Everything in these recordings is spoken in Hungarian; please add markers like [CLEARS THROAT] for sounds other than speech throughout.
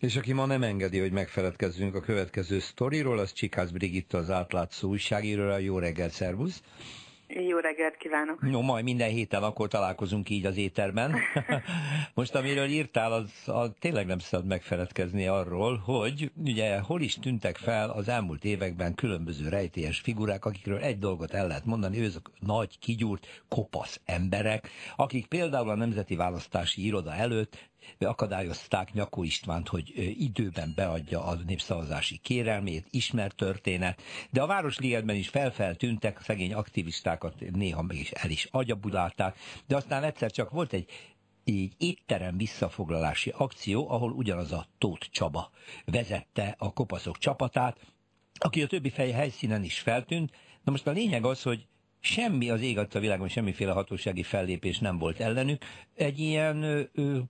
És aki ma nem engedi, hogy megfeledkezzünk a következő sztoriról, az Csikász Brigitta, az átlátszó újságíróra. Jó reggel, szervusz! Jó reggelt kívánok! No, majd minden héten akkor találkozunk így az éterben. [LAUGHS] Most amiről írtál, az, az tényleg nem szabad megfeledkezni arról, hogy ugye hol is tűntek fel az elmúlt években különböző rejtélyes figurák, akikről egy dolgot el lehet mondani, ők nagy, kigyúrt, kopasz emberek, akik például a Nemzeti Választási Iroda előtt akadályozták Nyakó Istvánt, hogy időben beadja a népszavazási kérelmét, ismert történet, de a Városligetben is felfeltűntek, szegény aktivistákat néha meg is el is agyabudálták, de aztán egyszer csak volt egy így étterem visszafoglalási akció, ahol ugyanaz a Tóth Csaba vezette a kopaszok csapatát, aki a többi fej helyszínen is feltűnt. Na most a lényeg az, hogy semmi az ég a világon, semmiféle hatósági fellépés nem volt ellenük. Egy ilyen ö, kormány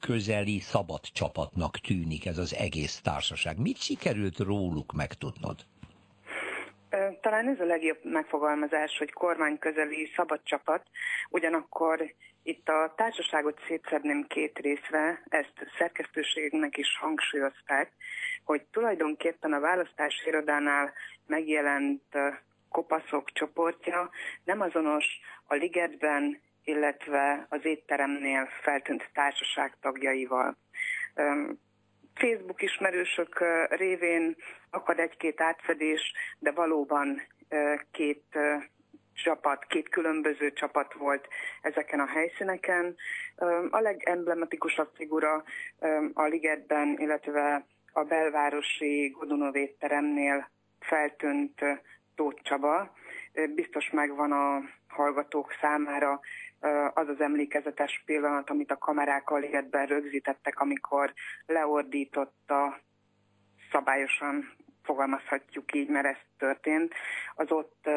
közeli szabad csapatnak tűnik ez az egész társaság. Mit sikerült róluk megtudnod? Talán ez a legjobb megfogalmazás, hogy kormány közeli szabad csapat, ugyanakkor itt a társaságot szétszedném két részre, ezt szerkesztőségnek is hangsúlyozták, hogy tulajdonképpen a választási irodánál megjelent kopaszok csoportja nem azonos a ligetben illetve az étteremnél feltűnt társaság tagjaival. Facebook ismerősök révén akad egy-két átfedés, de valóban két csapat, két különböző csapat volt ezeken a helyszíneken. A legemblematikusabb figura a ligetben, illetve a belvárosi Godunov étteremnél feltűnt Tóth Csaba. Biztos megvan a hallgatók számára az az emlékezetes pillanat, amit a kamerák a ligetben rögzítettek, amikor leordította szabályosan fogalmazhatjuk így, mert ez történt, az ott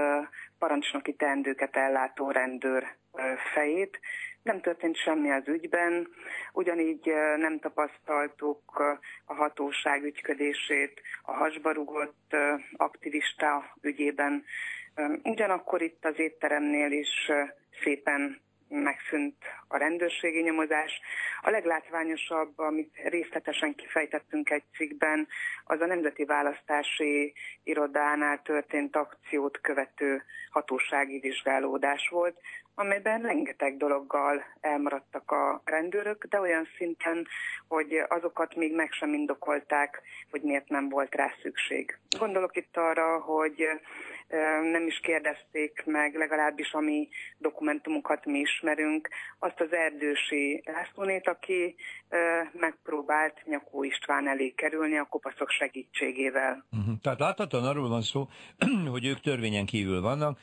parancsnoki teendőket ellátó rendőr fejét. Nem történt semmi az ügyben, ugyanígy nem tapasztaltuk a hatóság ügyködését a hasbarugott aktivista ügyében. Ugyanakkor itt az étteremnél is szépen megszűnt a rendőrségi nyomozás. A leglátványosabb, amit részletesen kifejtettünk egy cikkben, az a Nemzeti Választási Irodánál történt akciót követő hatósági vizsgálódás volt, amelyben rengeteg dologgal elmaradtak a rendőrök, de olyan szinten, hogy azokat még meg sem indokolták, hogy miért nem volt rá szükség. Gondolok itt arra, hogy nem is kérdezték meg, legalábbis ami dokumentumokat mi ismerünk, azt az erdősi Lászlónét, aki megpróbált Nyakó István elé kerülni a kopaszok segítségével. Uh-huh. Tehát láthatóan arról van szó, [CLEARS THROAT] hogy ők törvényen kívül vannak,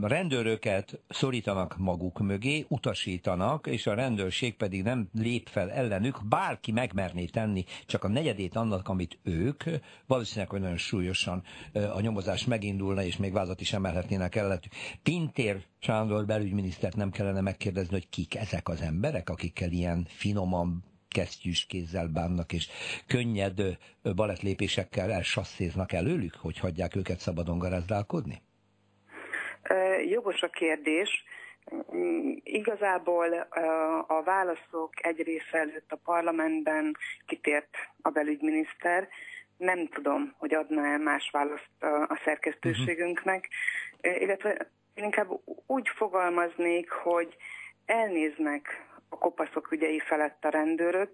rendőröket szorítanak maguk mögé, utasítanak, és a rendőrség pedig nem lép fel ellenük, bárki megmerné tenni csak a negyedét annak, amit ők, valószínűleg, hogy nagyon súlyosan a nyomozás megindulna, és még vázat is emelhetnének előttük. Pintér Sándor belügyminisztert nem kellene megkérdezni, hogy kik ezek az emberek, akikkel ilyen finoman kesztyűs kézzel bánnak, és könnyed balettlépésekkel elsasszéznak előlük, hogy hagyják őket szabadon garázdálkodni? Jogos a kérdés. Igazából a válaszok egy része előtt a parlamentben kitért a belügyminiszter. Nem tudom, hogy adna-e más választ a szerkesztőségünknek, illetve inkább úgy fogalmaznék, hogy elnéznek a kopaszok ügyei felett a rendőrök,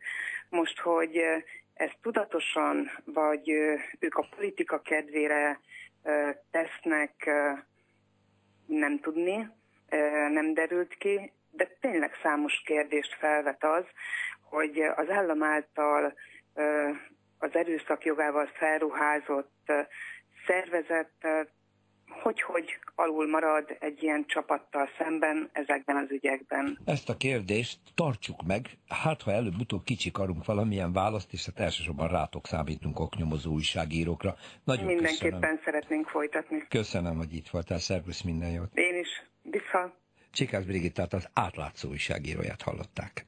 most, hogy ezt tudatosan, vagy ők a politika kedvére tesznek nem tudni, nem derült ki, de tényleg számos kérdést felvet az, hogy az állam által az erőszak jogával felruházott szervezet hogy, hogy alul marad egy ilyen csapattal szemben ezekben az ügyekben? Ezt a kérdést tartsuk meg, hát ha előbb-utóbb kicsikarunk valamilyen választ, és hát elsősorban rátok számítunk oknyomozó újságírókra. Nagyon Mindenképpen köszönöm. szeretnénk folytatni. Köszönöm, hogy itt voltál, szervusz minden jót. Én is, vissza. Csikász Brigittát az átlátszó újságíróját hallották.